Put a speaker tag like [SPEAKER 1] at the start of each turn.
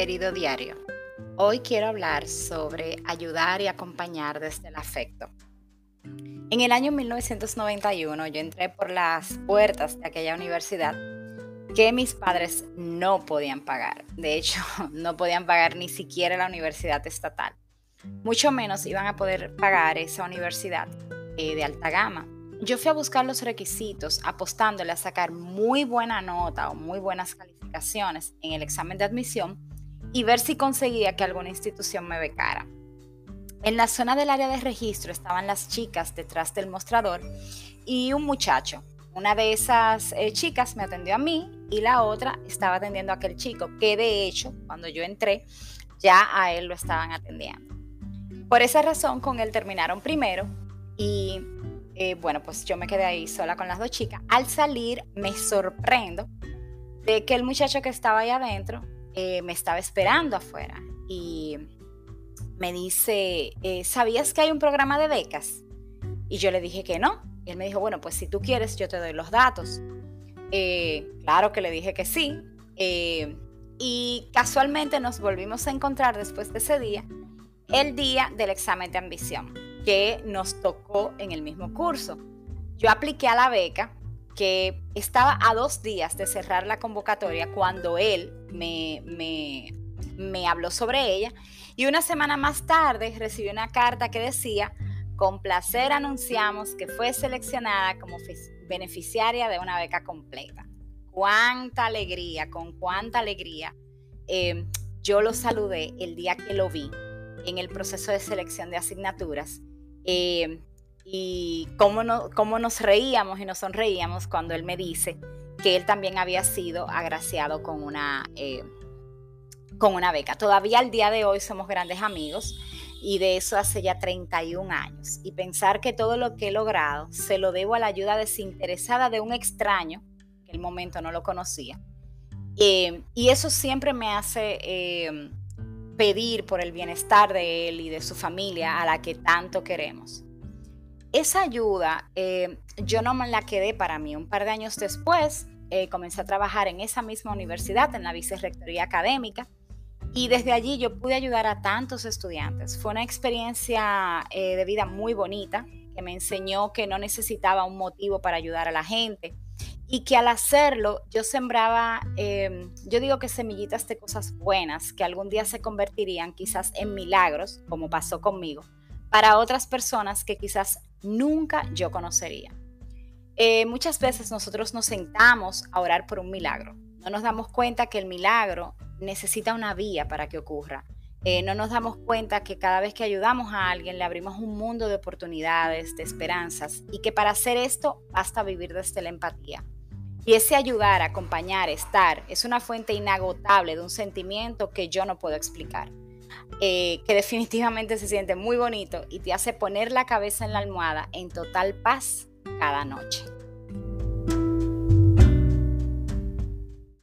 [SPEAKER 1] querido diario. Hoy quiero hablar sobre ayudar y acompañar desde el afecto. En el año 1991 yo entré por las puertas de aquella universidad que mis padres no podían pagar. De hecho, no podían pagar ni siquiera la universidad estatal. Mucho menos iban a poder pagar esa universidad eh, de alta gama. Yo fui a buscar los requisitos apostándole a sacar muy buena nota o muy buenas calificaciones en el examen de admisión y ver si conseguía que alguna institución me becara. En la zona del área de registro estaban las chicas detrás del mostrador y un muchacho. Una de esas eh, chicas me atendió a mí y la otra estaba atendiendo a aquel chico, que de hecho, cuando yo entré, ya a él lo estaban atendiendo. Por esa razón, con él terminaron primero y eh, bueno, pues yo me quedé ahí sola con las dos chicas. Al salir, me sorprendo de que el muchacho que estaba ahí adentro eh, me estaba esperando afuera y me dice, eh, ¿sabías que hay un programa de becas? Y yo le dije que no. Y él me dijo, bueno, pues si tú quieres, yo te doy los datos. claro que le dije que sí. y casualmente nos volvimos a encontrar después de ese día, el día del examen de ambición que nos tocó en el mismo curso. Yo apliqué a la beca que estaba a dos días de cerrar la convocatoria cuando él me, me, habló sobre ella y una semana más tarde recibí una carta que decía, con placer anunciamos que fue seleccionada como beneficiaria de una beca completa. Cuánta alegría, con cuánta alegría. Eh, yo lo saludé el día que lo vi en el proceso de selección de asignaturas eh, y cómo, no, cómo nos reíamos y nos sonreíamos cuando él me dice que él también había sido agraciado con una, eh, con una beca. Todavía al día de hoy somos grandes amigos y de eso hace ya 31 años. Y pensar que todo lo que he logrado se lo debo a la ayuda desinteresada de un extraño, que el momento no lo conocía. Eh, y eso siempre me hace pedir por el bienestar de él y de su familia a la que tanto queremos. Esa ayuda eh, yo no me la quedé para mí. Un par de años después eh, comencé a trabajar en esa misma universidad, en la vicerrectoría académica, y desde allí yo pude ayudar a tantos estudiantes. Fue una experiencia eh, de vida muy bonita que me enseñó que no necesitaba un motivo para ayudar a la gente, y que al hacerlo yo sembraba, em, yo digo que semillitas de cosas buenas que algún día se convertirían quizás en milagros, como pasó conmigo, para otras personas que quizás nunca yo conocería. Eh, muchas veces nosotros nos sentamos a orar por un milagro. No nos damos cuenta que el milagro necesita una vía para que ocurra. Eh, no nos damos cuenta que cada vez que ayudamos a alguien le abrimos un mundo de oportunidades, de esperanzas y que para hacer esto basta vivir desde la empatía. Y ese ayudar, acompañar, estar, es una fuente inagotable de un sentimiento que yo no puedo explicar. Eh, que definitivamente se siente muy bonito y te hace poner la cabeza en la almohada en total paz cada noche.